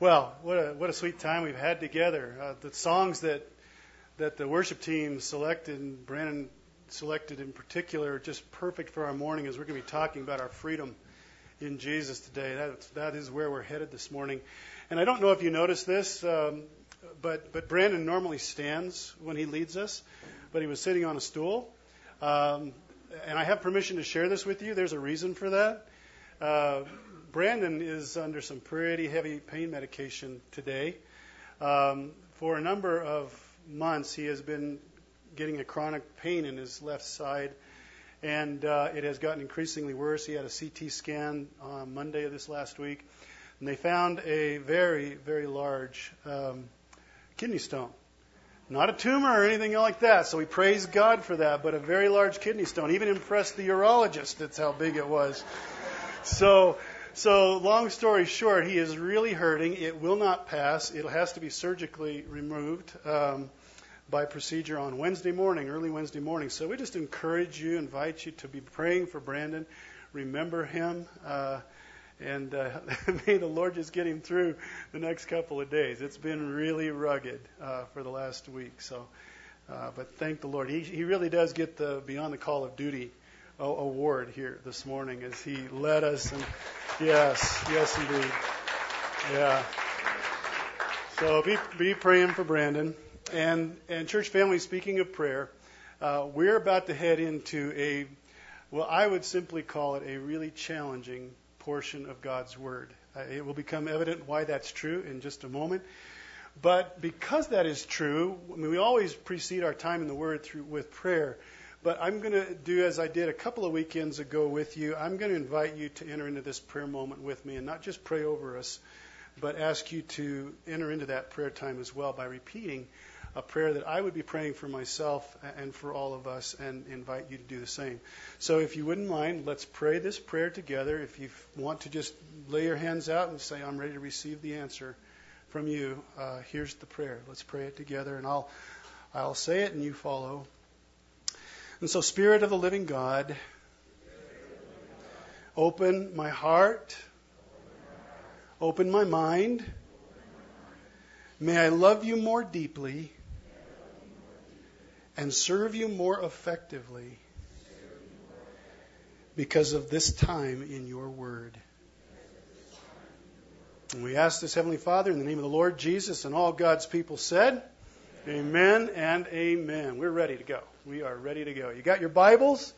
Well, what a what a sweet time we've had together. Uh, the songs that that the worship team selected, and Brandon selected in particular, are just perfect for our morning as we're going to be talking about our freedom in Jesus today. That that is where we're headed this morning. And I don't know if you noticed this, um, but but Brandon normally stands when he leads us, but he was sitting on a stool. Um, and I have permission to share this with you. There's a reason for that. Uh, Brandon is under some pretty heavy pain medication today. Um, for a number of months, he has been getting a chronic pain in his left side, and uh, it has gotten increasingly worse. He had a CT scan on Monday of this last week, and they found a very, very large um, kidney stone. Not a tumor or anything like that, so we praise God for that, but a very large kidney stone. Even impressed the urologist, that's how big it was. So, so, long story short, he is really hurting. It will not pass. It has to be surgically removed um, by procedure on Wednesday morning, early Wednesday morning. So, we just encourage you, invite you to be praying for Brandon. Remember him. Uh, and uh, may the Lord just get him through the next couple of days. It's been really rugged uh, for the last week. So, uh, but thank the Lord. He, he really does get the beyond the call of duty award here this morning as he led us. And yes, yes, indeed. Yeah. So be be praying for Brandon and and church family. Speaking of prayer, uh, we're about to head into a well, I would simply call it a really challenging portion of God's Word. Uh, it will become evident why that's true in just a moment. But because that is true, I mean, we always precede our time in the Word through with prayer. But I'm going to do as I did a couple of weekends ago with you. I'm going to invite you to enter into this prayer moment with me and not just pray over us, but ask you to enter into that prayer time as well by repeating a prayer that I would be praying for myself and for all of us and invite you to do the same. So if you wouldn't mind, let's pray this prayer together. If you want to just lay your hands out and say, I'm ready to receive the answer from you, uh, here's the prayer. Let's pray it together and I'll, I'll say it and you follow. And so, Spirit of the living God, open my heart, open my mind. May I love you more deeply and serve you more effectively because of this time in your word. And we ask this, Heavenly Father, in the name of the Lord Jesus, and all God's people said, Amen and amen. We're ready to go. We are ready to go. You got your Bibles?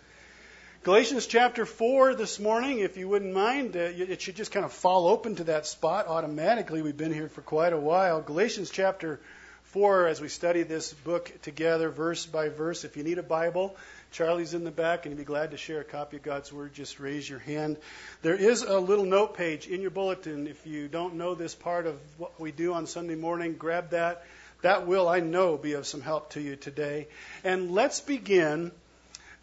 Galatians chapter 4 this morning, if you wouldn't mind, uh, it should just kind of fall open to that spot automatically. We've been here for quite a while. Galatians chapter 4, as we study this book together, verse by verse. If you need a Bible, Charlie's in the back, and he'd be glad to share a copy of God's Word. Just raise your hand. There is a little note page in your bulletin. If you don't know this part of what we do on Sunday morning, grab that that will, I know, be of some help to you today. And let's begin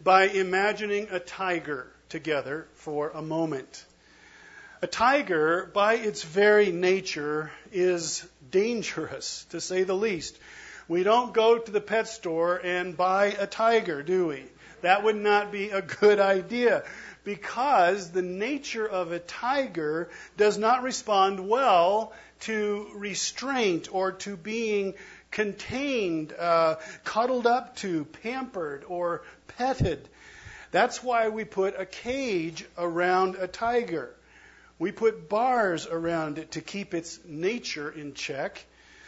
by imagining a tiger together for a moment. A tiger, by its very nature, is dangerous, to say the least. We don't go to the pet store and buy a tiger, do we? That would not be a good idea because the nature of a tiger does not respond well to restraint or to being contained, uh, cuddled up to, pampered, or petted. That's why we put a cage around a tiger. We put bars around it to keep its nature in check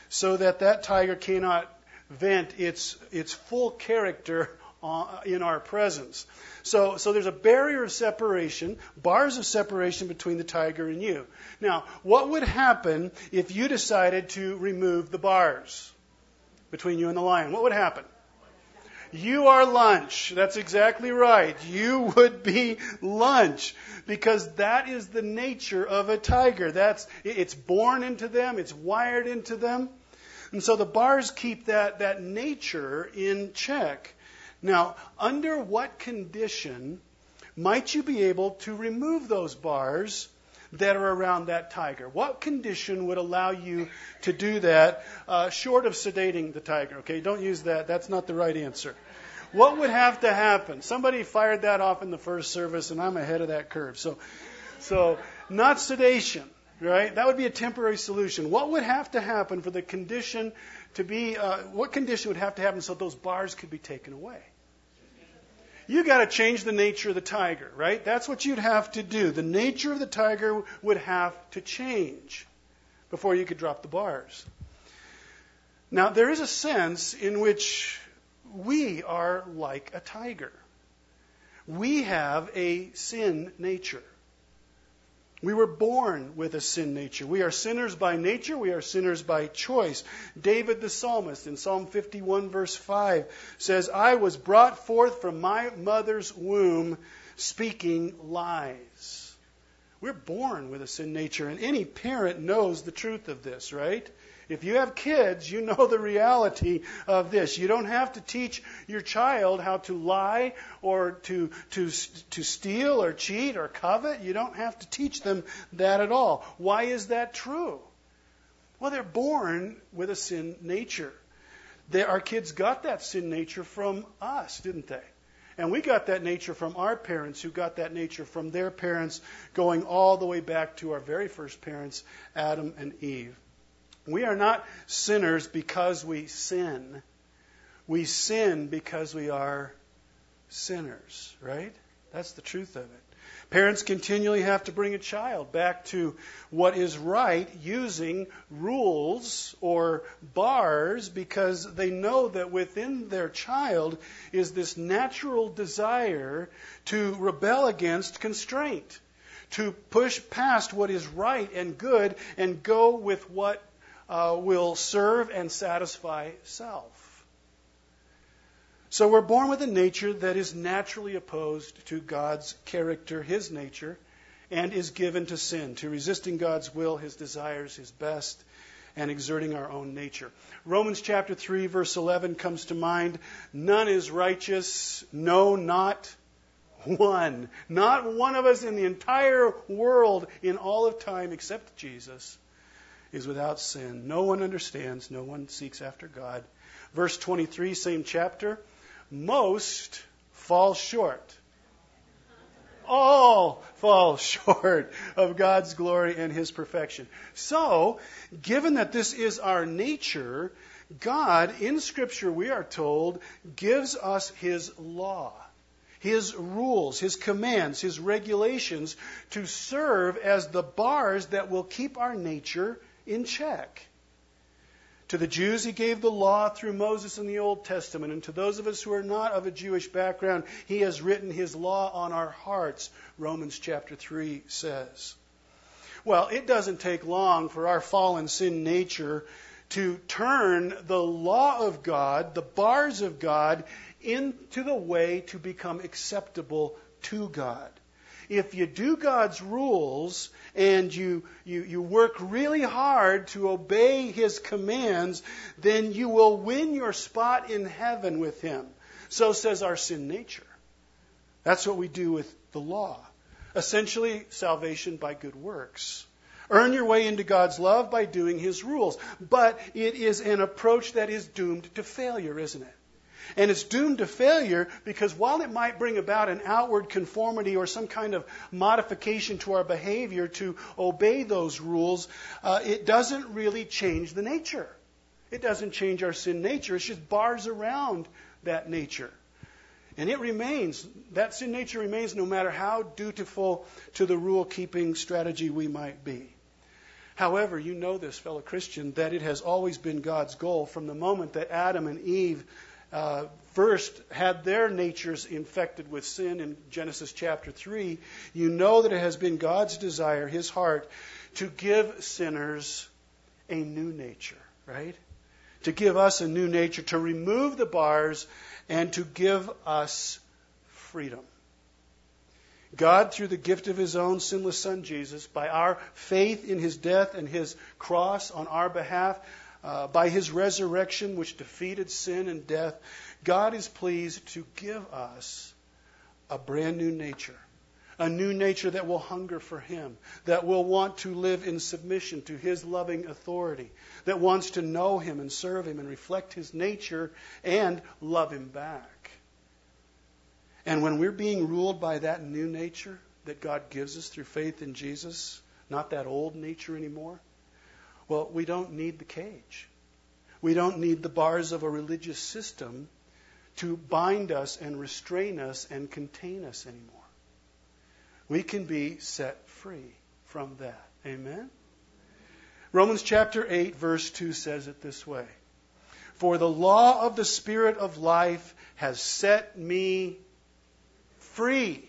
so that that tiger cannot vent its, its full character Uh, in our presence. So, so there's a barrier of separation, bars of separation between the tiger and you. Now, what would happen if you decided to remove the bars between you and the lion? What would happen? You are lunch. That's exactly right. You would be lunch because that is the nature of a tiger. That's it's born into them, it's wired into them. And so the bars keep that, that nature in check. Now, under what condition might you be able to remove those bars that are around that tiger? What condition would allow you to do that uh, short of sedating the tiger? Okay, don't use that. That's not the right answer. What would have to happen? Somebody fired that off in the first service, and I'm ahead of that curve. So, so not sedation. right? That would be a temporary solution. What would have to happen for the condition to be, uh, what condition would have to happen so those bars could be taken away? You got to change the nature of the tiger, right? That's what you'd have to do. The nature of the tiger would have to change before you could drop the bars. Now, there is a sense in which we are like a tiger. We have a sin nature. We were born with a sin nature. We are sinners by nature. We are sinners by choice. David the psalmist in Psalm 51 verse 5 says, I was brought forth from my mother's womb speaking lies. We're born with a sin nature, and any parent knows the truth of this, right? If you have kids, you know the reality of this. You don't have to teach your child how to lie or to, to, to steal or cheat or covet. You don't have to teach them that at all. Why is that true? Well, they're born with a sin nature. They, our kids got that sin nature from us, didn't they? And we got that nature from our parents, who got that nature from their parents, going all the way back to our very first parents, Adam and Eve. We are not sinners because we sin. We sin because we are sinners, right? That's the truth of it. Parents continually have to bring a child back to what is right using rules or bars because they know that within their child is this natural desire to rebel against constraint, to push past what is right and good and go with what uh, will serve and satisfy self. So we're born with a nature that is naturally opposed to God's character, His nature, and is given to sin, to resisting God's will, His desires, His best, and exerting our own nature. Romans chapter 3, verse 11 comes to mind. None is righteous, no, not one. Not one of us in the entire world in all of time except Jesus is without sin. No one understands, no one seeks after God. Verse 23, same chapter. Most fall short. All fall short of God's glory and His perfection. So, given that this is our nature, God, in Scripture, we are told, gives us His law. His rules, His commands, His regulations to serve as the bars that will keep our nature in check. To the Jews, he gave the law through Moses in the Old Testament. And to those of us who are not of a Jewish background, he has written his law on our hearts, Romans chapter 3 says. Well, it doesn't take long for our fallen sin nature to turn the law of God, the bars of God, into the way to become acceptable to God if you do God's rules and you, you, you work really hard to obey His commands, then you will win your spot in heaven with Him. So says our sin nature. That's what we do with the law. Essentially, salvation by good works. Earn your way into God's love by doing His rules. But it is an approach that is doomed to failure, isn't it? And it's doomed to failure because while it might bring about an outward conformity or some kind of modification to our behavior to obey those rules, uh, it doesn't really change the nature. It doesn't change our sin nature. It's just bars around that nature. And it remains, that sin nature remains no matter how dutiful to the rule keeping strategy we might be. However, you know this, fellow Christian, that it has always been God's goal from the moment that Adam and Eve uh, first had their natures infected with sin in Genesis chapter 3, you know that it has been God's desire, His heart, to give sinners a new nature, right? To give us a new nature, to remove the bars, and to give us freedom. God, through the gift of His own sinless Son Jesus, by our faith in His death and His cross on our behalf, uh, by his resurrection, which defeated sin and death, God is pleased to give us a brand new nature. A new nature that will hunger for Him, that will want to live in submission to His loving authority, that wants to know Him and serve Him and reflect His nature and love Him back. And when we're being ruled by that new nature that God gives us through faith in Jesus, not that old nature anymore. Well, we don't need the cage. We don't need the bars of a religious system to bind us and restrain us and contain us anymore. We can be set free from that. Amen? Romans chapter 8, verse 2 says it this way For the law of the Spirit of life has set me free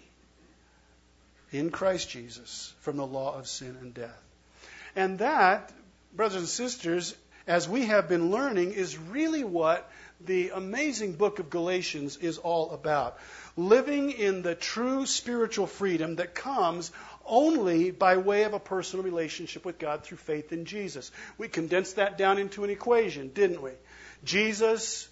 in Christ Jesus from the law of sin and death. And that, brothers and sisters, as we have been learning, is really what the amazing book of Galatians is all about. Living in the true spiritual freedom that comes only by way of a personal relationship with God through faith in Jesus. We condensed that down into an equation, didn't we? Jesus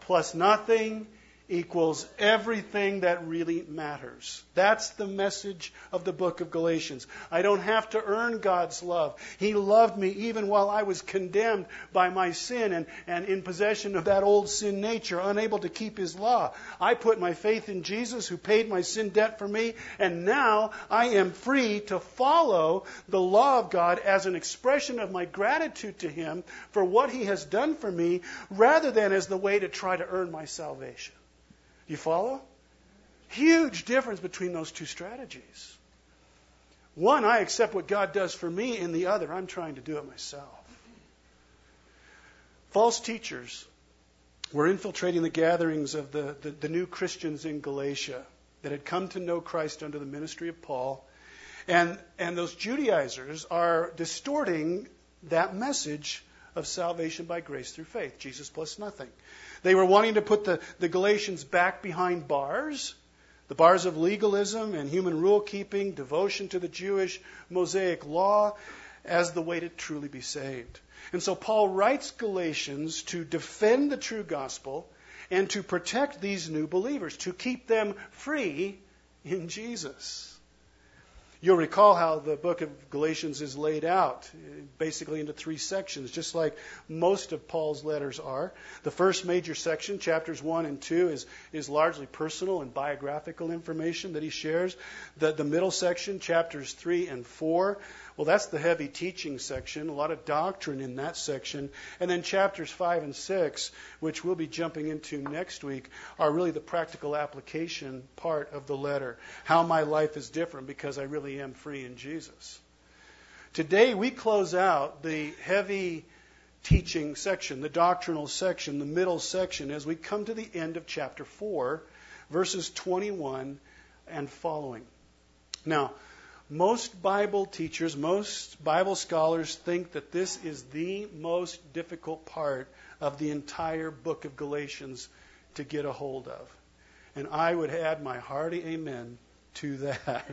plus nothing equals everything that really matters. That's the message of the book of Galatians. I don't have to earn God's love. He loved me even while I was condemned by my sin and, and in possession of that old sin nature, unable to keep His law. I put my faith in Jesus who paid my sin debt for me, and now I am free to follow the law of God as an expression of my gratitude to Him for what He has done for me rather than as the way to try to earn my salvation. You follow? Huge difference between those two strategies. One, I accept what God does for me, and the other, I'm trying to do it myself. False teachers were infiltrating the gatherings of the, the, the, new Christians in Galatia that had come to know Christ under the ministry of Paul. And, and those Judaizers are distorting that message of salvation by grace through faith, Jesus plus nothing. They were wanting to put the, the Galatians back behind bars, the bars of legalism and human rule keeping, devotion to the Jewish Mosaic law, as the way to truly be saved. And so Paul writes Galatians to defend the true gospel and to protect these new believers, to keep them free in Jesus. You'll recall how the book of Galatians is laid out, basically into three sections, just like most of Paul's letters are. The first major section, chapters 1 and 2, is, is largely personal and biographical information that he shares. The, the middle section, chapters 3 and 4, well, that's the heavy teaching section, a lot of doctrine in that section. And then chapters 5 and 6, which we'll be jumping into next week, are really the practical application part of the letter. How my life is different because I really am free in Jesus. Today we close out the heavy teaching section, the doctrinal section, the middle section, as we come to the end of chapter 4, verses 21 and following. Now, most Bible teachers, most Bible scholars think that this is the most difficult part of the entire book of Galatians to get a hold of. And I would add my hearty amen to that.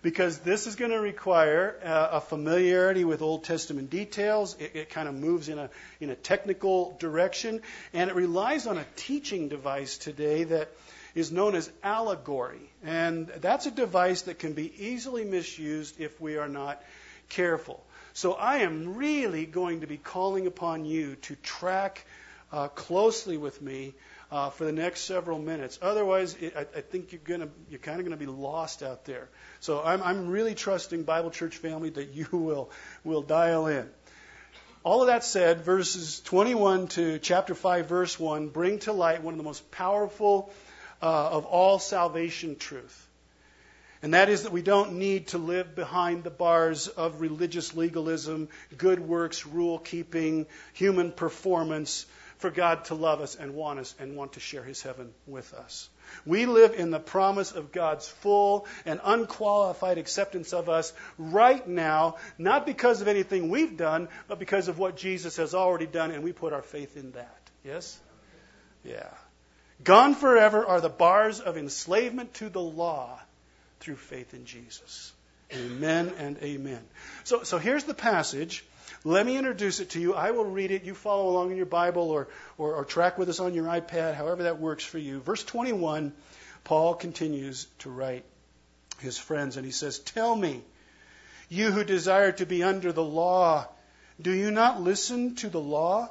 because this is going to require uh, a familiarity with Old Testament details. It, it kind of moves in a, in a technical direction, and it relies on a teaching device today that is known as allegory. And that's a device that can be easily misused if we are not careful. So I am really going to be calling upon you to track uh, closely with me uh, for the next several minutes. Otherwise, it, I, I, think you're gonna you're kind of to be lost out there. So I'm, I'm really trusting Bible Church family that you will will dial in. All of that said, verses 21 to chapter 5, verse 1 bring to light one of the most powerful uh, of all salvation truth. And that is that we don't need to live behind the bars of religious legalism, good works, rule keeping, human performance for God to love us and want us and want to share his heaven with us. We live in the promise of God's full and unqualified acceptance of us right now, not because of anything we've done, but because of what Jesus has already done, and we put our faith in that. Yes? Yeah. Gone forever are the bars of enslavement to the law through faith in Jesus. Amen and amen. So, so here's the passage. Let me introduce it to you. I will read it. You follow along in your Bible or, or, or track with us on your iPad, however that works for you. Verse 21, Paul continues to write his friends, and he says, Tell me, you who desire to be under the law, do you not listen to the law?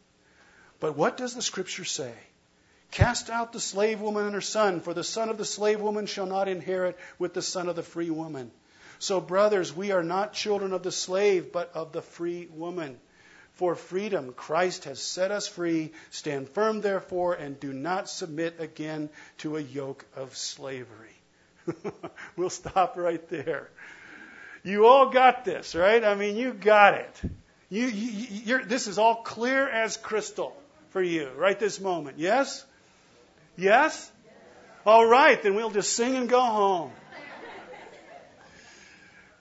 But what does the Scripture say? Cast out the slave woman and her son, for the son of the slave woman shall not inherit with the son of the free woman. So, brothers, we are not children of the slave, but of the free woman. For freedom, Christ has set us free. Stand firm, therefore, and do not submit again to a yoke of slavery. we'll stop right there. You all got this, right? I mean, you got it. You, you, this is all clear as crystal for you right this moment. Yes? Yes? All right, then we'll just sing and go home.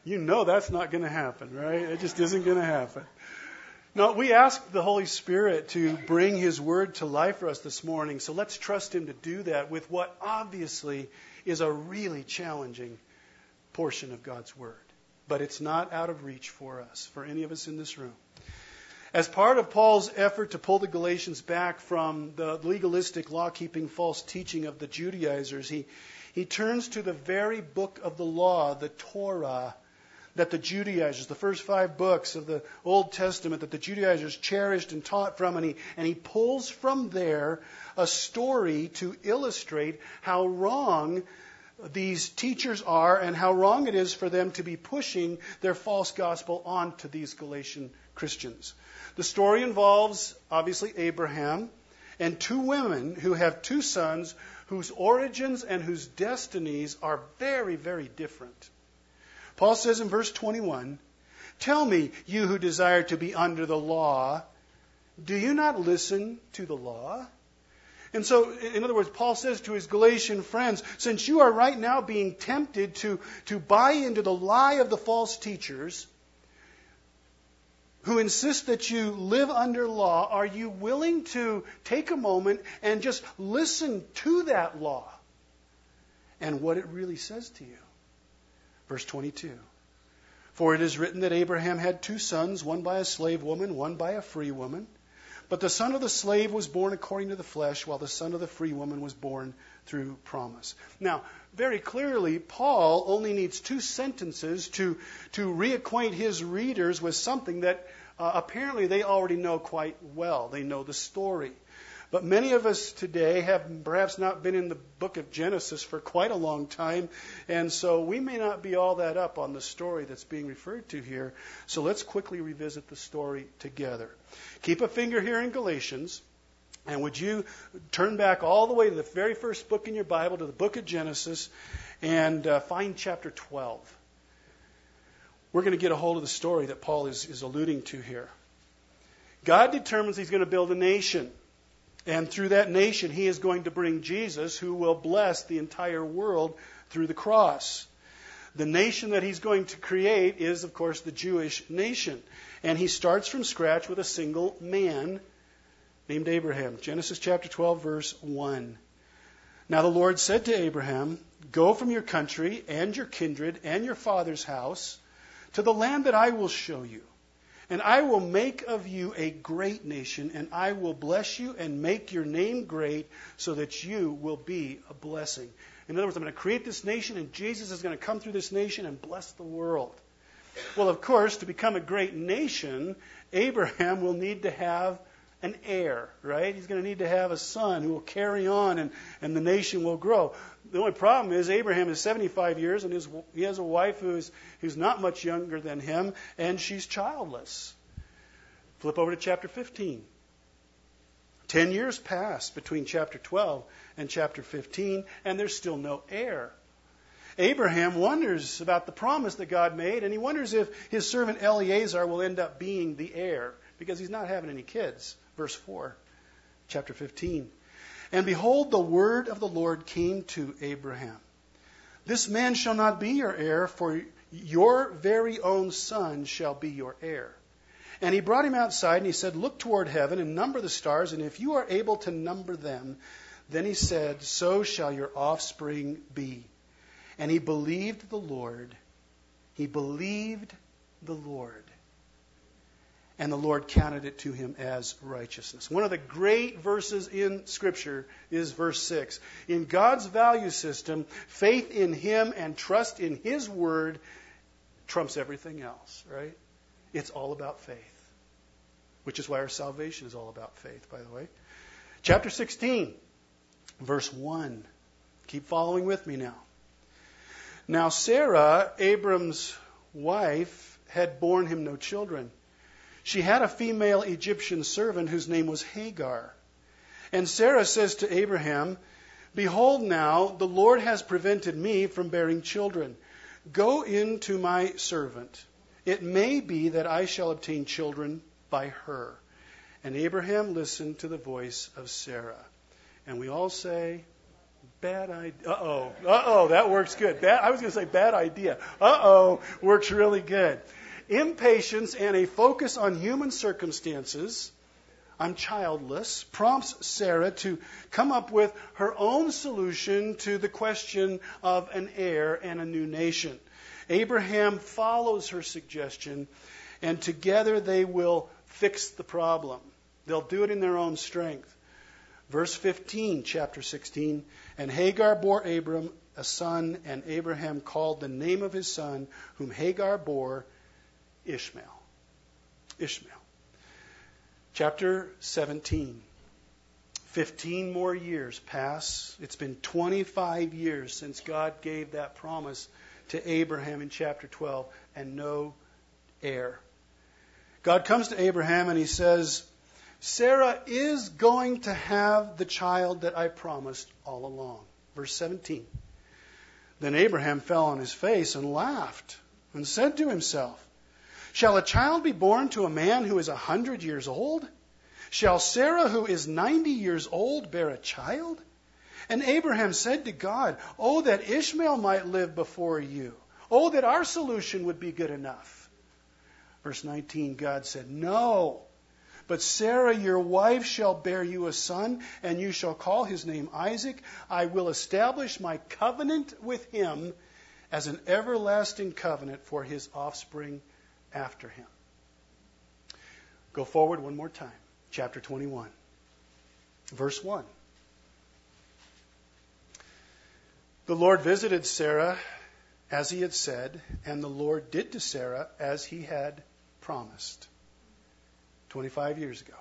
You know that's not going to happen, right? It just isn't going to happen. No, we ask the Holy Spirit to bring His Word to life for us this morning, so let's trust Him to do that with what obviously is a really challenging portion of God's Word. But it's not out of reach for us, for any of us in this room. As part of Paul's effort to pull the Galatians back from the legalistic, law keeping, false teaching of the Judaizers, he, he turns to the very book of the law, the Torah, that the Judaizers, the first five books of the Old Testament that the Judaizers cherished and taught from, and he, and he pulls from there a story to illustrate how wrong these teachers are and how wrong it is for them to be pushing their false gospel onto these Galatian Christians. The story involves, obviously, Abraham and two women who have two sons whose origins and whose destinies are very, very different. Paul says in verse 21 Tell me, you who desire to be under the law, do you not listen to the law? And so, in other words, Paul says to his Galatian friends, since you are right now being tempted to, to buy into the lie of the false teachers, who insist that you live under law, are you willing to take a moment and just listen to that law and what it really says to you? Verse 22. For it is written that Abraham had two sons, one by a slave woman, one by a free woman. But the son of the slave was born according to the flesh, while the son of the free woman was born through promise. Now, very clearly, Paul only needs two sentences to, to reacquaint his readers with something that uh, apparently they already know quite well. They know the story. But many of us today have perhaps not been in the book of Genesis for quite a long time, and so we may not be all that up on the story that's being referred to here. So let's quickly revisit the story together. Keep a finger here in Galatians. And would you turn back all the way to the very first book in your Bible, to the book of Genesis, and uh, find chapter 12? We're going to get a hold of the story that Paul is, is alluding to here. God determines he's going to build a nation. And through that nation, he is going to bring Jesus, who will bless the entire world through the cross. The nation that he's going to create is, of course, the Jewish nation. And he starts from scratch with a single man named Abraham. Genesis chapter 12, verse 1. Now the Lord said to Abraham, Go from your country and your kindred and your father's house to the land that I will show you. And I will make of you a great nation, and I will bless you and make your name great so that you will be a blessing. In other words, I'm going to create this nation, and Jesus is going to come through this nation and bless the world. Well, of course, to become a great nation, Abraham will need to have an heir, right? He's going to need to have a son who will carry on and, and the nation will grow. The only problem is Abraham is 75 years and his, he has a wife who's, who's not much younger than him and she's childless. Flip over to chapter 15. Ten years pass between chapter 12 and chapter 15 and there's still no heir. Abraham wonders about the promise that God made, and he wonders if his servant Eliezer will end up being the heir because he's not having any kids. Verse 4, chapter 15. And behold, the word of the Lord came to Abraham This man shall not be your heir, for your very own son shall be your heir. And he brought him outside and he said, Look toward heaven and number the stars, and if you are able to number them, then he said, So shall your offspring be. And he believed the Lord. He believed the Lord. And the Lord counted it to him as righteousness. One of the great verses in Scripture is verse 6. In God's value system, faith in Him and trust in His Word trumps everything else, right? It's all about faith, which is why our salvation is all about faith, by the way. Chapter 16, verse 1. Keep following with me now. Now, Sarah, Abram's wife, had borne him no children. She had a female Egyptian servant whose name was Hagar. And Sarah says to Abraham, Behold, now the Lord has prevented me from bearing children. Go in to my servant. It may be that I shall obtain children by her. And Abraham listened to the voice of Sarah. And we all say, Bad idea. Uh oh. Uh oh. That works good. Bad, I was going to say bad idea. Uh oh. Works really good. Impatience and a focus on human circumstances. I'm childless, prompts Sarah to come up with her own solution to the question of an heir and a new nation. Abraham follows her suggestion, and together they will fix the problem. They'll do it in their own strength. Verse 15, chapter 16. And Hagar bore Abram a son, and Abraham called the name of his son, whom Hagar bore, Ishmael. Ishmael. Chapter 17. 15 more years pass. It's been 25 years since God gave that promise to Abraham in chapter 12, and no heir. God comes to Abraham and he says, Sarah is going to have the child that I promised all along. Verse 17. Then Abraham fell on his face and laughed and said to himself, Shall a child be born to a man who is a hundred years old? Shall Sarah, who is ninety years old, bear a child? And Abraham said to God, Oh, that Ishmael might live before you. Oh, that our solution would be good enough. Verse 19, God said, No. But Sarah, your wife, shall bear you a son, and you shall call his name Isaac. I will establish my covenant with him as an everlasting covenant for his offspring after him. Go forward one more time. Chapter 21, verse 1. The Lord visited Sarah as he had said, and the Lord did to Sarah as he had promised. 25 years ago.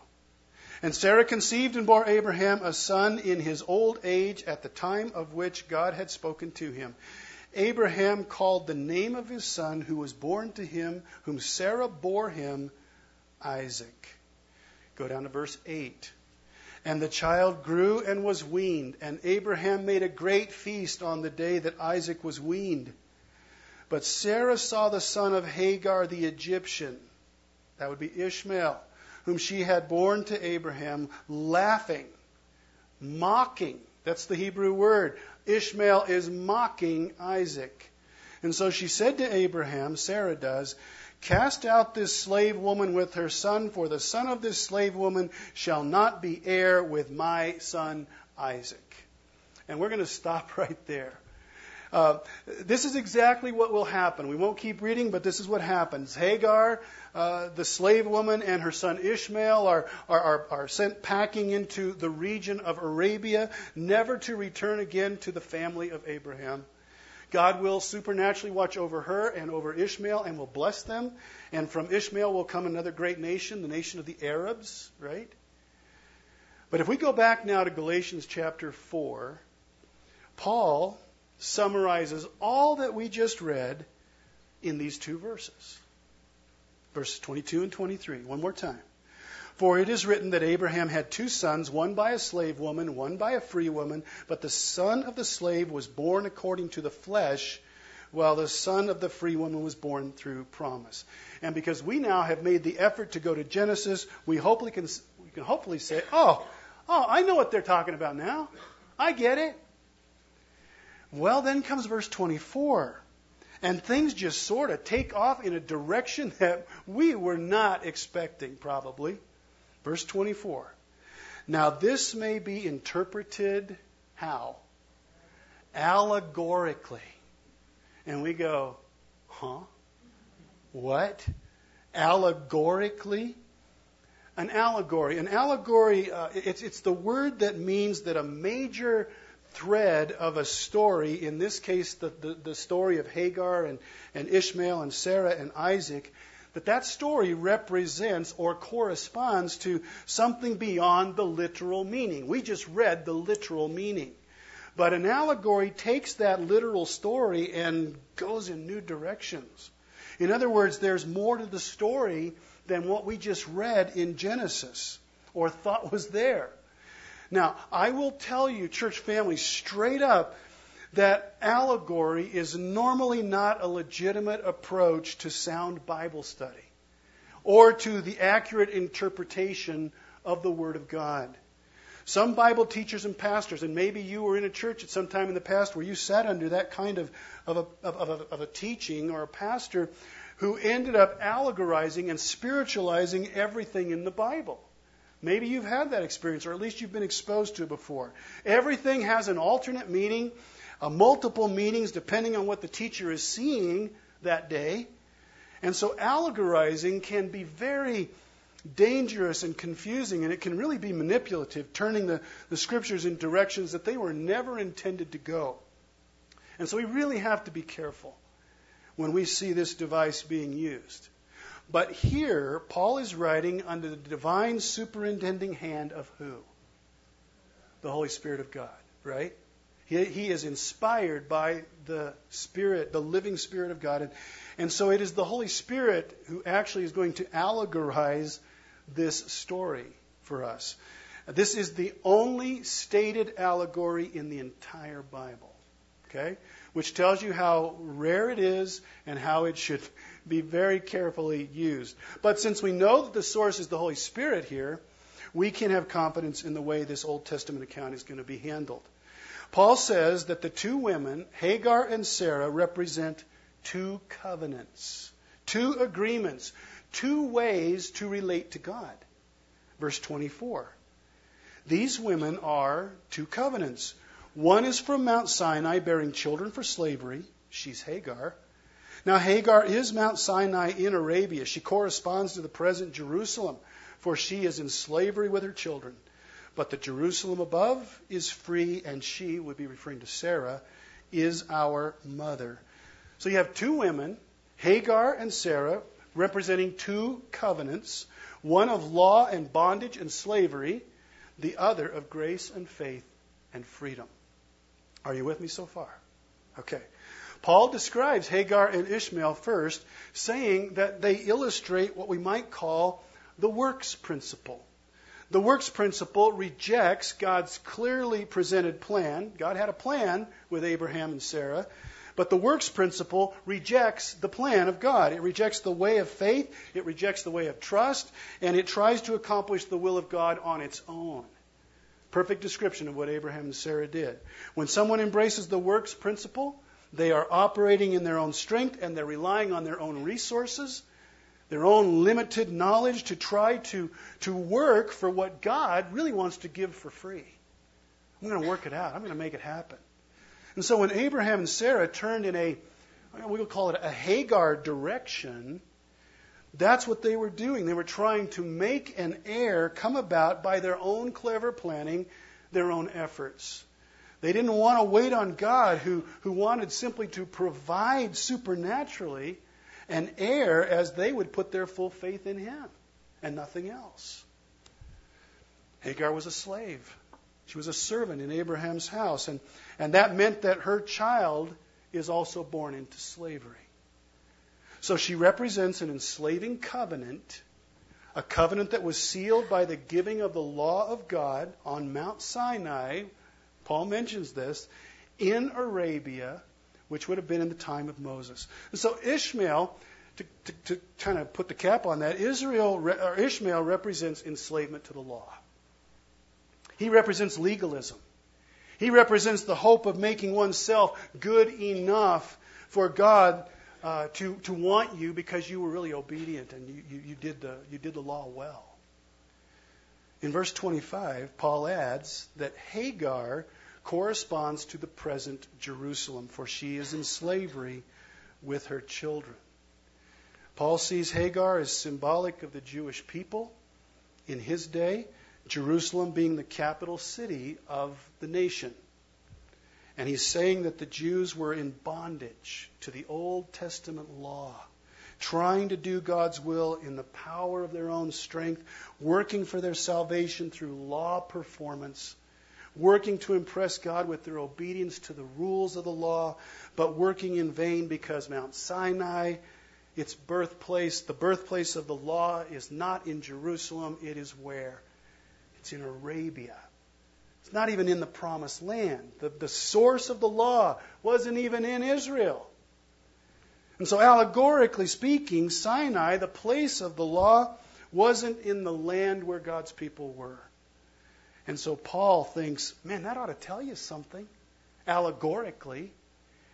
And Sarah conceived and bore Abraham a son in his old age at the time of which God had spoken to him. Abraham called the name of his son who was born to him, whom Sarah bore him, Isaac. Go down to verse 8. And the child grew and was weaned, and Abraham made a great feast on the day that Isaac was weaned. But Sarah saw the son of Hagar the Egyptian, that would be Ishmael, whom she had borne to Abraham, laughing, mocking. That's the Hebrew word. Ishmael is mocking Isaac. And so she said to Abraham, Sarah does, Cast out this slave woman with her son, for the son of this slave woman shall not be heir with my son Isaac. And we're going to stop right there. Uh, this is exactly what will happen. We won't keep reading, but this is what happens. Hagar, uh, the slave woman, and her son Ishmael are, are, are, are sent packing into the region of Arabia, never to return again to the family of Abraham. God will supernaturally watch over her and over Ishmael and will bless them. And from Ishmael will come another great nation, the nation of the Arabs, right? But if we go back now to Galatians chapter 4, Paul summarizes all that we just read in these two verses. Verses 22 and 23. One more time. For it is written that Abraham had two sons, one by a slave woman, one by a free woman, but the son of the slave was born according to the flesh, while the son of the free woman was born through promise. And because we now have made the effort to go to Genesis, we hopefully can, we can hopefully say, oh, oh, I know what they're talking about now. I get it. Well, then comes verse 24. And things just sort of take off in a direction that we were not expecting, probably. Verse 24. Now, this may be interpreted how? Allegorically. And we go, huh? What? Allegorically? An allegory. An allegory, uh, it's, it's the word that means that a major thread of a story, in this case, the, the, the, story of Hagar and, and Ishmael and Sarah and Isaac, that that story represents or corresponds to something beyond the literal meaning. We just read the literal meaning. But an allegory takes that literal story and goes in new directions. In other words, there's more to the story than what we just read in Genesis or thought was there. Now, I will tell you, church family, straight up, that allegory is normally not a legitimate approach to sound Bible study or to the accurate interpretation of the Word of God. Some Bible teachers and pastors, and maybe you were in a church at some time in the past where you sat under that kind of, of, a, of, a, of a teaching or a pastor who ended up allegorizing and spiritualizing everything in the Bible. Maybe you've had that experience, or at least you've been exposed to it before. Everything has an alternate meaning, uh, multiple meanings depending on what the teacher is seeing that day. And so allegorizing can be very dangerous and confusing, and it can really be manipulative, turning the, the scriptures in directions that they were never intended to go. And so we really have to be careful when we see this device being used. But here, Paul is writing under the divine superintending hand of who? The Holy Spirit of God, right? He, he is inspired by the Spirit, the living Spirit of God. And, and so it is the Holy Spirit who actually is going to allegorize this story for us. This is the only stated allegory in the entire Bible. Okay? Which tells you how rare it is and how it should be very carefully used. But since we know that the source is the Holy Spirit here, we can have confidence in the way this Old Testament account is going to be handled. Paul says that the two women, Hagar and Sarah, represent two covenants, two agreements, two ways to relate to God. Verse 24. These women are two covenants. One is from Mount Sinai, bearing children for slavery. She's Hagar. Now, Hagar is Mount Sinai in Arabia. She corresponds to the present Jerusalem, for she is in slavery with her children. But the Jerusalem above is free, and she, would be referring to Sarah, is our mother. So you have two women, Hagar and Sarah, representing two covenants one of law and bondage and slavery, the other of grace and faith and freedom. Are you with me so far? Okay. Paul describes Hagar and Ishmael first, saying that they illustrate what we might call the works principle. The works principle rejects God's clearly presented plan. God had a plan with Abraham and Sarah, but the works principle rejects the plan of God. It rejects the way of faith, it rejects the way of trust, and it tries to accomplish the will of God on its own. Perfect description of what Abraham and Sarah did. When someone embraces the works principle, they are operating in their own strength and they're relying on their own resources, their own limited knowledge to try to, to work for what God really wants to give for free. I'm going to work it out. I'm going to make it happen. And so when Abraham and Sarah turned in a, we will call it a Hagar direction, that's what they were doing. They were trying to make an heir come about by their own clever planning, their own efforts. They didn't want to wait on God, who, who wanted simply to provide supernaturally an heir as they would put their full faith in Him and nothing else. Hagar was a slave. She was a servant in Abraham's house, and, and that meant that her child is also born into slavery. So she represents an enslaving covenant, a covenant that was sealed by the giving of the law of God on Mount Sinai Paul mentions this in Arabia which would have been in the time of Moses. And so Ishmael, to, to, to kind of put the cap on that, Israel or Ishmael represents enslavement to the law. He represents legalism. He represents the hope of making oneself good enough for God uh, to, to want you because you were really obedient and you, you, you, did the, you did the law well. In verse 25, Paul adds that Hagar corresponds to the present Jerusalem, for she is in slavery with her children. Paul sees Hagar as symbolic of the Jewish people in his day, Jerusalem being the capital city of the nation. And he's saying that the Jews were in bondage to the Old Testament law trying to do God's will in the power of their own strength, working for their salvation through law performance, working to impress God with their obedience to the rules of the law, but working in vain because Mount Sinai, its birthplace, the birthplace of the law, is not in Jerusalem. It is where? It's in Arabia. It's not even in the promised land. The, the source of the law wasn't even in Israel. And so, allegorically speaking, Sinai, the place of the law, wasn't in the land where God's people were. And so Paul thinks, man, that ought to tell you something. Allegorically,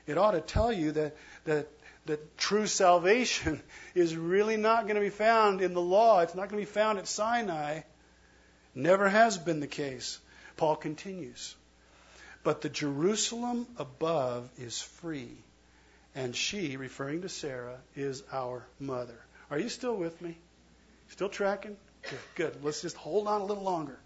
it ought to tell you that, that, that true salvation is really not going to be found in the law. It's not going to be found at Sinai. Never has been the case. Paul continues. But the Jerusalem above is free and she, referring to Sarah, is our mother. Are you still with me? Still tracking? Good. Good. Let's just hold on a little longer.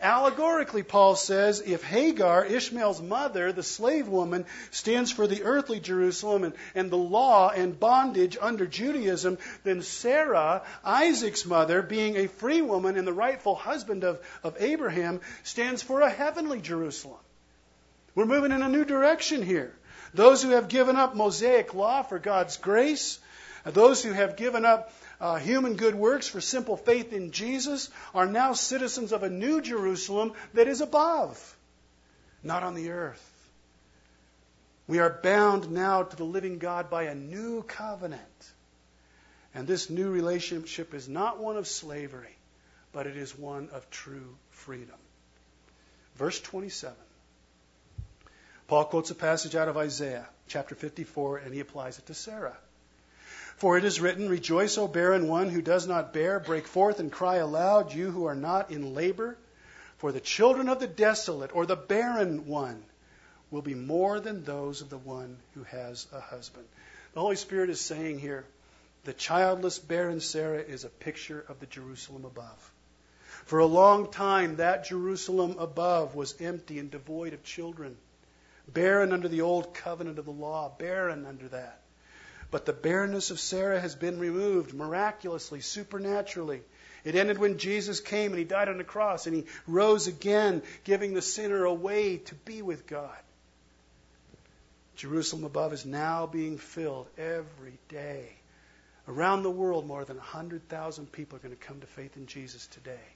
Allegorically, Paul says, if Hagar, Ishmael's mother, the slave woman, stands for the earthly Jerusalem and, and the law and bondage under Judaism, then Sarah, Isaac's mother, being a free woman and the rightful husband of, of Abraham, stands for a heavenly Jerusalem. We're moving in a new direction here. Those who have given up Mosaic law for God's grace, those who have given up uh, human good works for simple faith in Jesus, are now citizens of a new Jerusalem that is above, not on the earth. We are bound now to the living God by a new covenant. And this new relationship is not one of slavery, but it is one of true freedom. Verse 27. Paul quotes a passage out of Isaiah chapter 54, and he applies it to Sarah. For it is written, Rejoice, O barren one who does not bear, break forth and cry aloud, you who are not in labor. For the children of the desolate or the barren one will be more than those of the one who has a husband. The Holy Spirit is saying here, the childless barren Sarah is a picture of the Jerusalem above. For a long time, that Jerusalem above was empty and devoid of children barren under the old covenant of the law, barren under that. But the barrenness of Sarah has been removed miraculously, supernaturally. It ended when Jesus came and he died on the cross and he rose again, giving the sinner a way to be with God. Jerusalem above is now being filled every day. Around the world, more than 100,000 people are going to come to faith in Jesus today.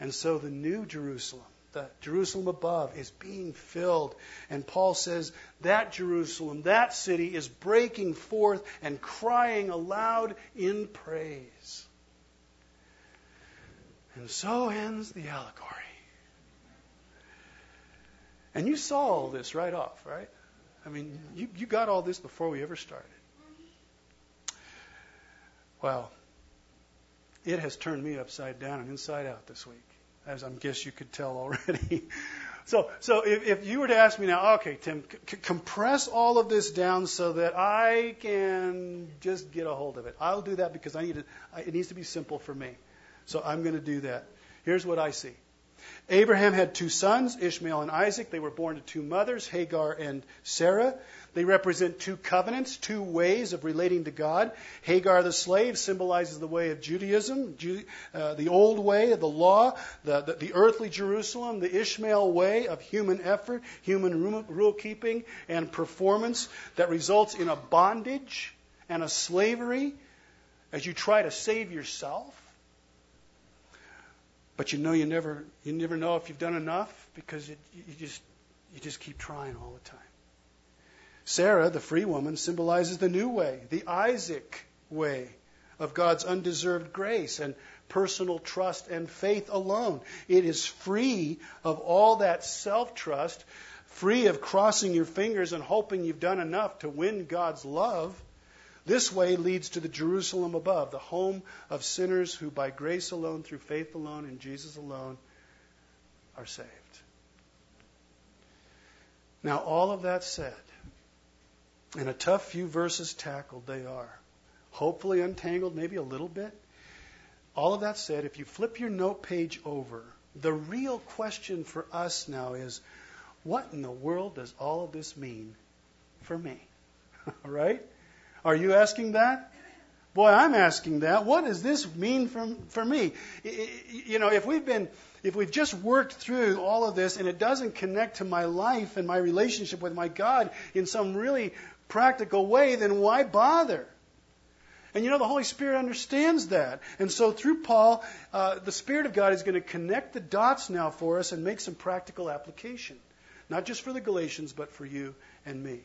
And so the new Jerusalem the Jerusalem above is being filled. And Paul says that Jerusalem, that city, is breaking forth and crying aloud in praise. And so ends the allegory. And you saw all this right off, right? I mean, you, you got all this before we ever started. Well, it has turned me upside down and inside out this week as I guess you could tell already. so, so if, if you were to ask me now, okay, Tim, c- compress all of this down so that I can just get a hold of it. I'll do that because I need it. It needs to be simple for me. So I'm going to do that. Here's what I see. Abraham had two sons, Ishmael and Isaac. They were born to two mothers, Hagar and Sarah. They represent two covenants, two ways of relating to God. Hagar, the slave, symbolizes the way of Judaism, uh, the old way of the law, the, the, the, earthly Jerusalem, the Ishmael way of human effort, human rule keeping, and performance that results in a bondage and a slavery as you try to save yourself. But you know you never you never know if you've done enough because it, you just you just keep trying all the time. Sarah, the free woman, symbolizes the new way, the Isaac way of God's undeserved grace and personal trust and faith alone. It is free of all that self trust, free of crossing your fingers and hoping you've done enough to win God's love. This way leads to the Jerusalem above, the home of sinners who, by grace alone, through faith alone, in Jesus alone, are saved. Now, all of that said, and a tough few verses tackled they are, hopefully untangled maybe a little bit. All of that said, if you flip your note page over, the real question for us now is what in the world does all of this mean for me? All right? Are you asking that? Boy, I'm asking that. What does this mean for, for me? You know, if we've been, if we've just worked through all of this and it doesn't connect to my life and my relationship with my God in some really practical way, then why bother? And you know, the Holy Spirit understands that. And so through Paul, uh, the Spirit of God is going to connect the dots now for us and make some practical application. Not just for the Galatians, but for you and me.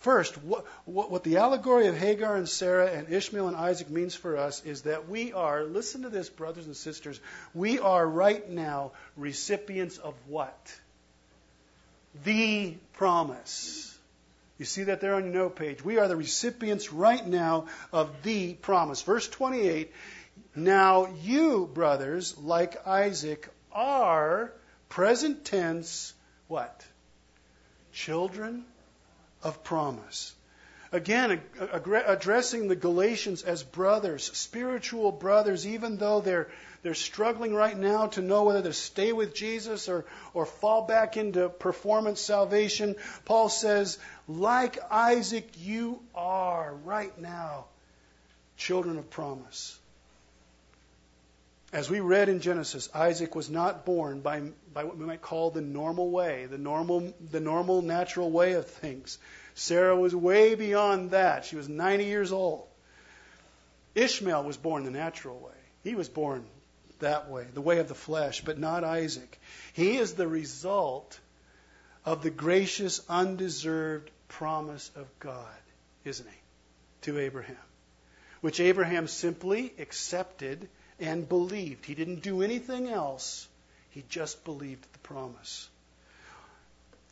First, what, what, what, the allegory of Hagar and Sarah and Ishmael and Isaac means for us is that we are, listen to this, brothers and sisters, we are right now recipients of what? The promise. You see that there on your note page. We are the recipients right now of the promise. Verse 28 Now you, brothers, like Isaac, are present tense what? Children of promise. Again, addressing the Galatians as brothers, spiritual brothers, even though they're, they're struggling right now to know whether to stay with Jesus or, or fall back into performance salvation. Paul says, like Isaac, you are right now children of promise. As we read in Genesis, Isaac was not born by, by what we might call the normal way, the normal, the normal natural way of things. Sarah was way beyond that. She was 90 years old. Ishmael was born the natural way. He was born that way, the way of the flesh, but not Isaac. He is the result of the gracious, undeserved promise of God, isn't he, to Abraham? Which Abraham simply accepted and believed. He didn't do anything else, he just believed the promise.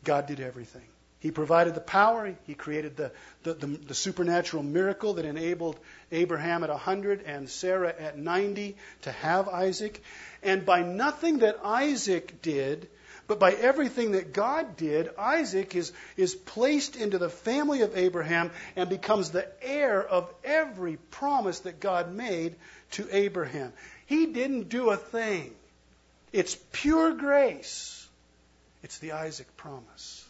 God did everything. He provided the power. He created the, the, the, the, supernatural miracle that enabled Abraham at 100 and Sarah at 90 to have Isaac. And by nothing that Isaac did, but by everything that God did, Isaac is, is placed into the family of Abraham and becomes the heir of every promise that God made to Abraham. He didn't do a thing. It's pure grace. It's the Isaac promise.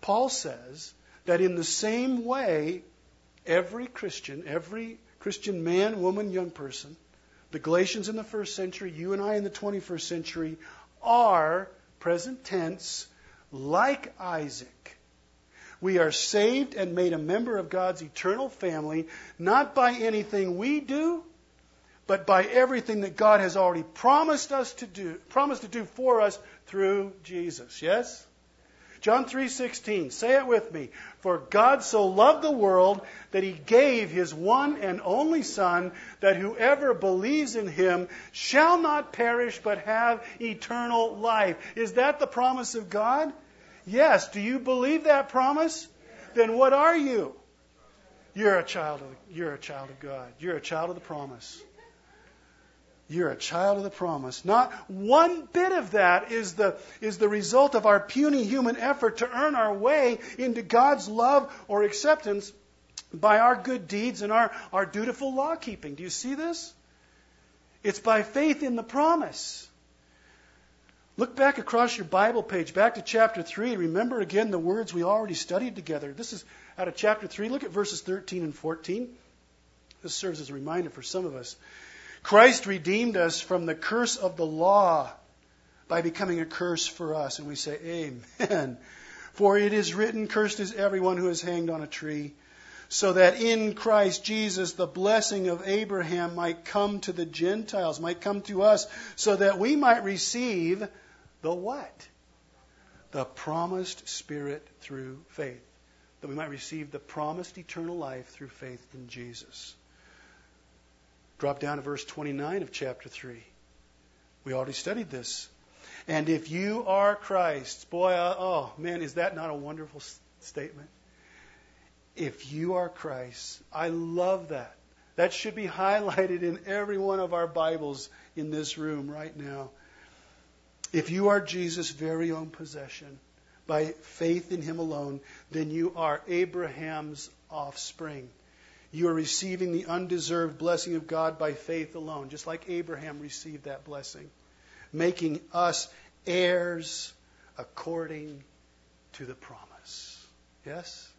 Paul says that in the same way, every Christian, every Christian man, woman, young person, the Galatians in the first century, you and I in the 21st century, are, present tense, like Isaac. We are saved and made a member of God's eternal family, not by anything we do, but by everything that God has already promised us to do, promised to do for us through Jesus. Yes? John 3:16. Say it with me. For God so loved the world that he gave his one and only son that whoever believes in him shall not perish but have eternal life. Is that the promise of God? Yes. Do you believe that promise? Then what are you? You're a child of you're a child of God. You're a child of the promise. You're a child of the promise. Not one bit of that is the, is the result of our puny human effort to earn our way into God's love or acceptance by our good deeds and our, our dutiful law keeping. Do you see this? It's by faith in the promise. Look back across your Bible page, back to chapter 3. Remember again the words we already studied together. This is out of chapter 3. Look at verses 13 and 14. This serves as a reminder for some of us. Christ redeemed us from the curse of the law by becoming a curse for us. And we say, Amen. For it is written, Cursed is everyone who is hanged on a tree, so that in Christ Jesus the blessing of Abraham might come to the Gentiles, might come to us, so that we might receive the what? The promised Spirit through faith. that we might receive the promised eternal life through faith in Jesus. Drop down to verse 29 of chapter 3. We already studied this. And if you are Christ, boy, uh, oh man, is that not a wonderful statement? If you are Christ, I love that. That should be highlighted in every one of our Bibles in this room right now. If you are Jesus' very own possession, by faith in him alone, then you are Abraham's offspring. You are receiving the undeserved blessing of God by faith alone, just like Abraham received that blessing, making us heirs according to the promise. Yes?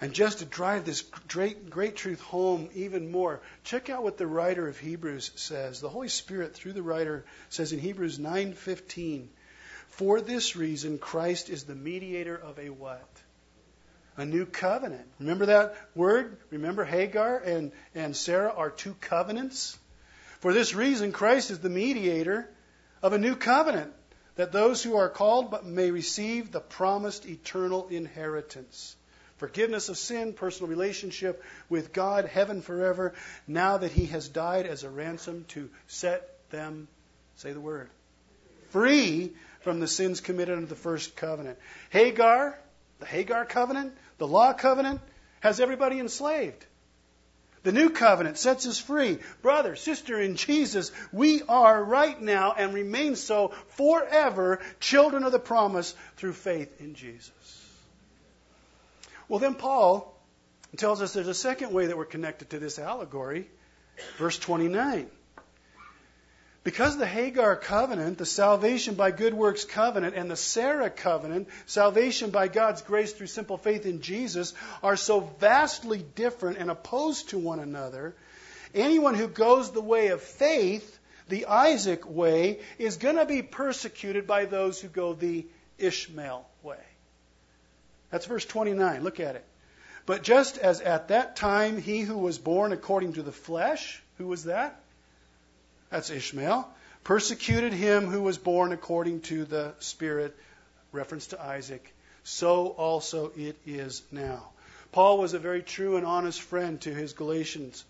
And just to drive this great, great truth home even more, check out what the writer of Hebrews says. The Holy Spirit, through the writer, says in Hebrews 9:15, "For this reason, Christ is the mediator of a what? A new covenant. Remember that word? Remember Hagar and, and Sarah are two covenants? For this reason, Christ is the mediator of a new covenant, that those who are called may receive the promised eternal inheritance forgiveness of sin, personal relationship with God, heaven forever, now that He has died as a ransom to set them, say the word, free from the sins committed under the first covenant. Hagar, the Hagar covenant, the law covenant, has everybody enslaved. The new covenant sets us free. Brother, sister in Jesus, we are right now and remain so forever children of the promise through faith in Jesus. Well, then Paul tells us there's a second way that we're connected to this allegory. Verse 29. Because the Hagar covenant, the salvation by good works covenant, and the Sarah covenant, salvation by God's grace through simple faith in Jesus, are so vastly different and opposed to one another, anyone who goes the way of faith, the Isaac way, is going to be persecuted by those who go the Ishmael way. That's verse 29. Look at it. But just as at that time he who was born according to the flesh, who was that? That's Ishmael, persecuted him who was born according to the Spirit, reference to Isaac, so also it is now. Paul was a very true and honest friend to his Galatians,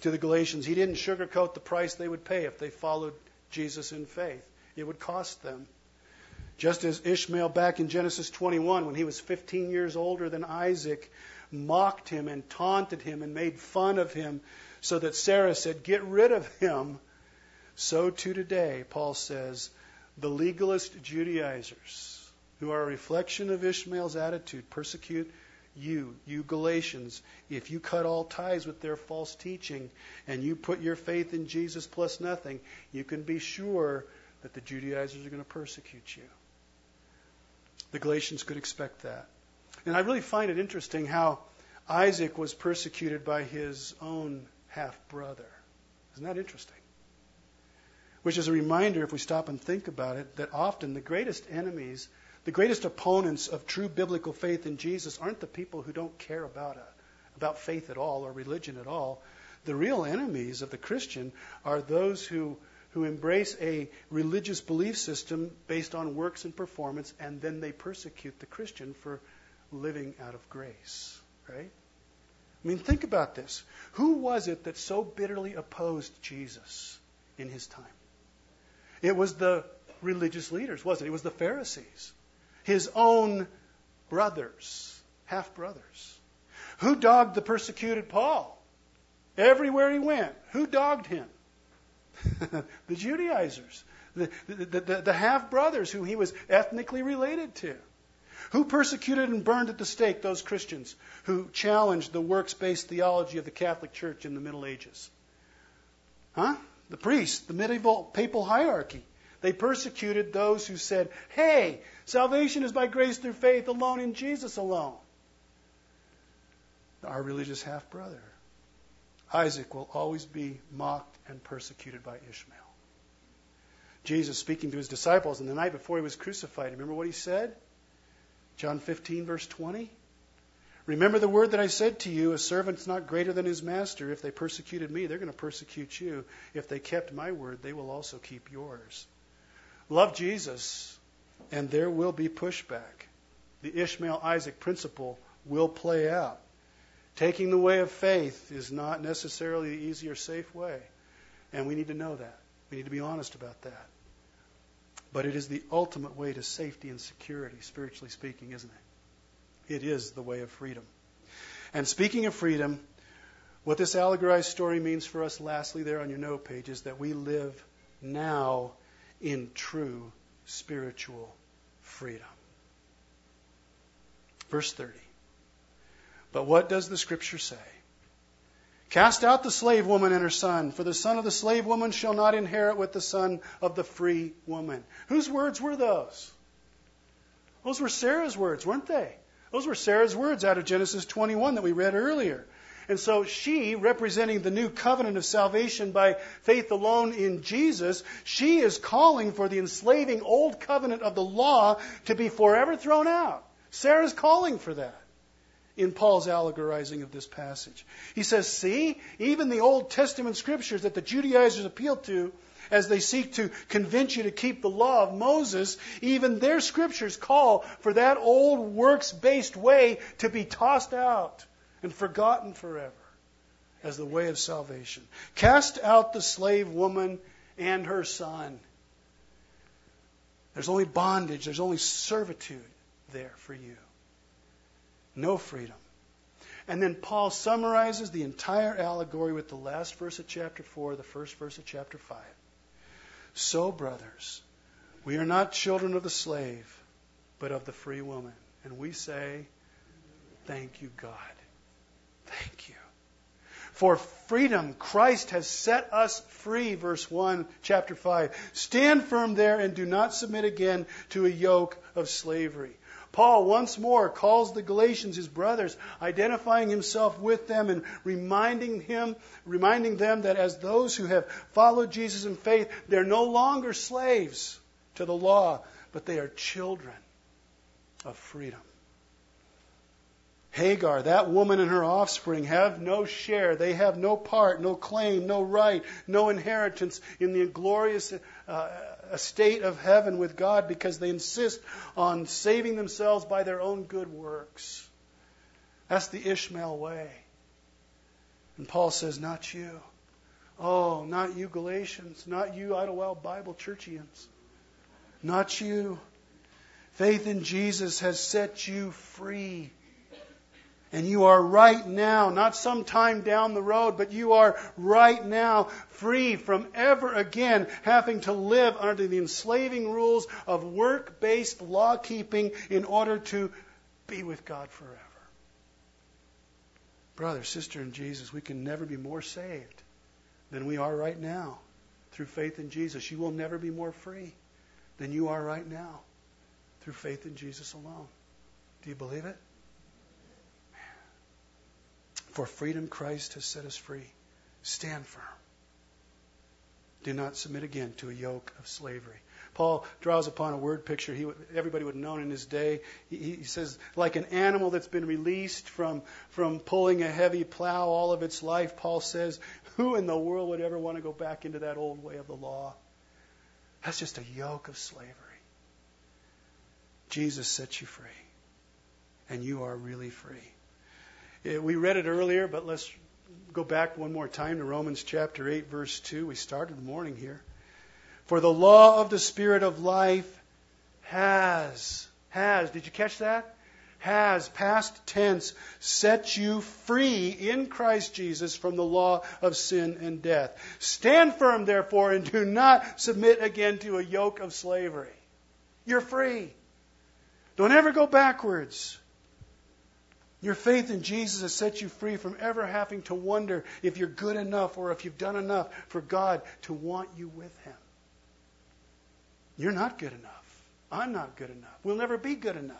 to the Galatians. He didn't sugarcoat the price they would pay if they followed Jesus in faith. It would cost them. Just as Ishmael, back in Genesis 21, when he was 15 years older than Isaac, mocked him and taunted him and made fun of him, so that Sarah said, Get rid of him. So too today, Paul says, the legalist Judaizers, who are a reflection of Ishmael's attitude, persecute you, you Galatians. If you cut all ties with their false teaching and you put your faith in Jesus plus nothing, you can be sure that the Judaizers are going to persecute you. The Galatians could expect that. And I really find it interesting how Isaac was persecuted by his own half brother. Isn't that interesting? Which is a reminder, if we stop and think about it, that often the greatest enemies, the greatest opponents of true biblical faith in Jesus aren't the people who don't care about, a, about faith at all or religion at all. The real enemies of the Christian are those who who embrace a religious belief system based on works and performance, and then they persecute the Christian for living out of grace. Right? I mean, think about this. Who was it that so bitterly opposed Jesus in his time? It was the religious leaders, wasn't it? It was the Pharisees, his own brothers, half brothers. Who dogged the persecuted Paul? Everywhere he went. Who dogged him? the Judaizers, the, the, the, the half brothers who he was ethnically related to. Who persecuted and burned at the stake those Christians who challenged the works based theology of the Catholic Church in the Middle Ages? Huh? The priests, the medieval papal hierarchy. They persecuted those who said, hey, salvation is by grace through faith alone in Jesus alone. Our religious half brother. Isaac will always be mocked and persecuted by Ishmael. Jesus, speaking to his disciples in the night before he was crucified, remember what he said? John 15, verse 20. Remember the word that I said to you a servant's not greater than his master. If they persecuted me, they're going to persecute you. If they kept my word, they will also keep yours. Love Jesus, and there will be pushback. the Ishmael Isaac principle will play out. Taking the way of faith is not necessarily the easy or safe way. And we need to know that. We need to be honest about that. But it is the ultimate way to safety and security, spiritually speaking, isn't it? It is the way of freedom. And speaking of freedom, what this allegorized story means for us, lastly, there on your note page, is that we live now in true spiritual freedom. Verse 30. But what does the scripture say? Cast out the slave woman and her son, for the son of the slave woman shall not inherit with the son of the free woman. Whose words were those? Those were Sarah's words, weren't they? Those were Sarah's words out of Genesis 21 that we read earlier. And so she, representing the new covenant of salvation by faith alone in Jesus, she is calling for the enslaving old covenant of the law to be forever thrown out. Sarah's calling for that in Paul's allegorizing of this passage. He says, See, even the Old Testament scriptures that the Judaizers appeal to as they seek to convince you to keep the law of Moses, even their scriptures call for that old works based way to be tossed out and forgotten forever as the way of salvation. Cast out the slave woman and her son. There's only bondage, there's only servitude there for you no freedom. And then Paul summarizes the entire allegory with the last verse of chapter 4, the first verse of chapter 5. So, brothers, we are not children of the slave, but of the free woman. And we say, Thank you, God. Thank you. For freedom, Christ has set us free, verse 1, chapter 5. Stand firm there and do not submit again to a yoke of slavery. Paul once more calls the Galatians his brothers, identifying himself with them and reminding him, reminding them that as those who have followed Jesus in faith, they're no longer slaves to the law, but they are children of freedom. Hagar, that woman and her offspring have no share. They have no part, no claim, no right, no inheritance in the glorious uh, estate of heaven with God because they insist on saving themselves by their own good works. That's the Ishmael way. And Paul says, Not you. Oh, not you, Galatians. Not you, Idlewild Bible Churchians. Not you. Faith in Jesus has set you free. And you are right now, not sometime down the road, but you are right now free from ever again having to live under the enslaving rules of work based law keeping in order to be with God forever. Brother, sister in Jesus, we can never be more saved than we are right now through faith in Jesus. You will never be more free than you are right now through faith in Jesus alone. Do you believe it? For freedom Christ has set us free. Stand firm. Do not submit again to a yoke of slavery. Paul draws upon a word picture he, everybody would have known in his day. He, he, says, like an animal that's been released from, from pulling a heavy plow all of its life, Paul says, who in the world would ever want to go back into that old way of the law? That's just a yoke of slavery. Jesus sets you free, and you are really free. Uh, we read it earlier, but let's go back one more time to Romans chapter 8, verse 2. We started the morning here. For the law of the Spirit of life has, has, did you catch that? Has, past tense, set you free in Christ Jesus from the law of sin and death. Stand firm, therefore, and do not submit again to a yoke of slavery. You're free. Don't ever go backwards. Your faith in Jesus has set you free from ever having to wonder if you're good enough or if you've done enough for God to want you with Him. You're not good enough. I'm not good enough. We'll never be good enough.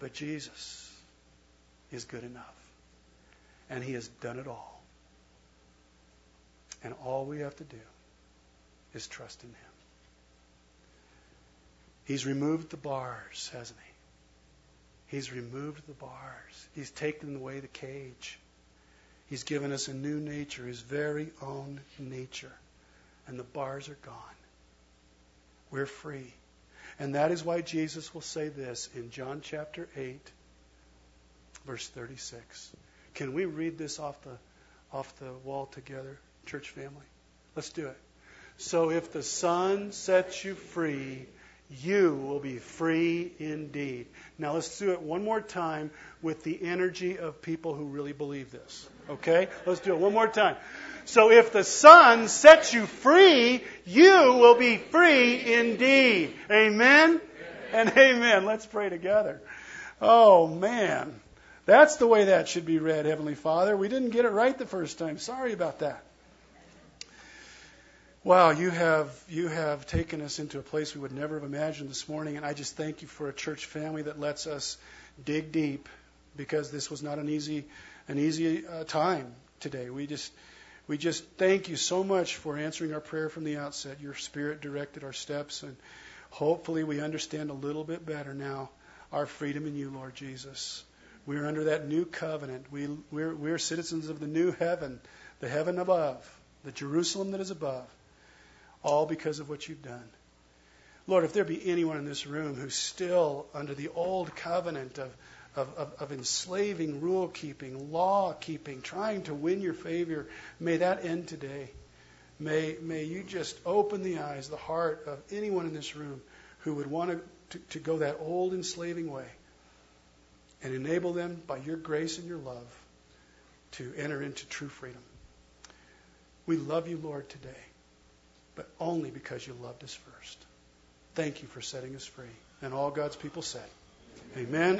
But Jesus is good enough. And He has done it all. And all we have to do is trust in Him. He's removed the bars, hasn't He? He's removed the bars. He's taken away the cage. He's given us a new nature, His very own nature. And the bars are gone. We're free. And that is why Jesus will say this in John chapter 8, verse 36. Can we read this off the, off the wall together, church family? Let's do it. So if the Son sets you free, you will be free indeed. Now let's do it one more time with the energy of people who really believe this. Okay? Let's do it one more time. So if the Son sets you free, you will be free indeed. Amen? And amen. Let's pray together. Oh man. That's the way that should be read, Heavenly Father. We didn't get it right the first time. Sorry about that. Wow, you have you have taken us into a place we would never have imagined this morning, and I just thank you for a church family that lets us dig deep, because this was not an easy an easy uh, time today. We just we just thank you so much for answering our prayer from the outset. Your Spirit directed our steps, and hopefully we understand a little bit better now our freedom in you, Lord Jesus. We're under that new covenant. We, we're, we're citizens of the new heaven, the heaven above, the Jerusalem that is above all because of what you've done. Lord, if there be anyone in this room who's still under the old covenant of, of, of, of enslaving, rule keeping, law keeping, trying to win your favor, may that end today. May, may you just open the eyes, the heart of anyone in this room who would want to, to, to go that old enslaving way and enable them by your grace and your love to enter into true freedom. We love you, Lord, today but only because you loved us first. Thank you for setting us free. And all God's people said, Amen.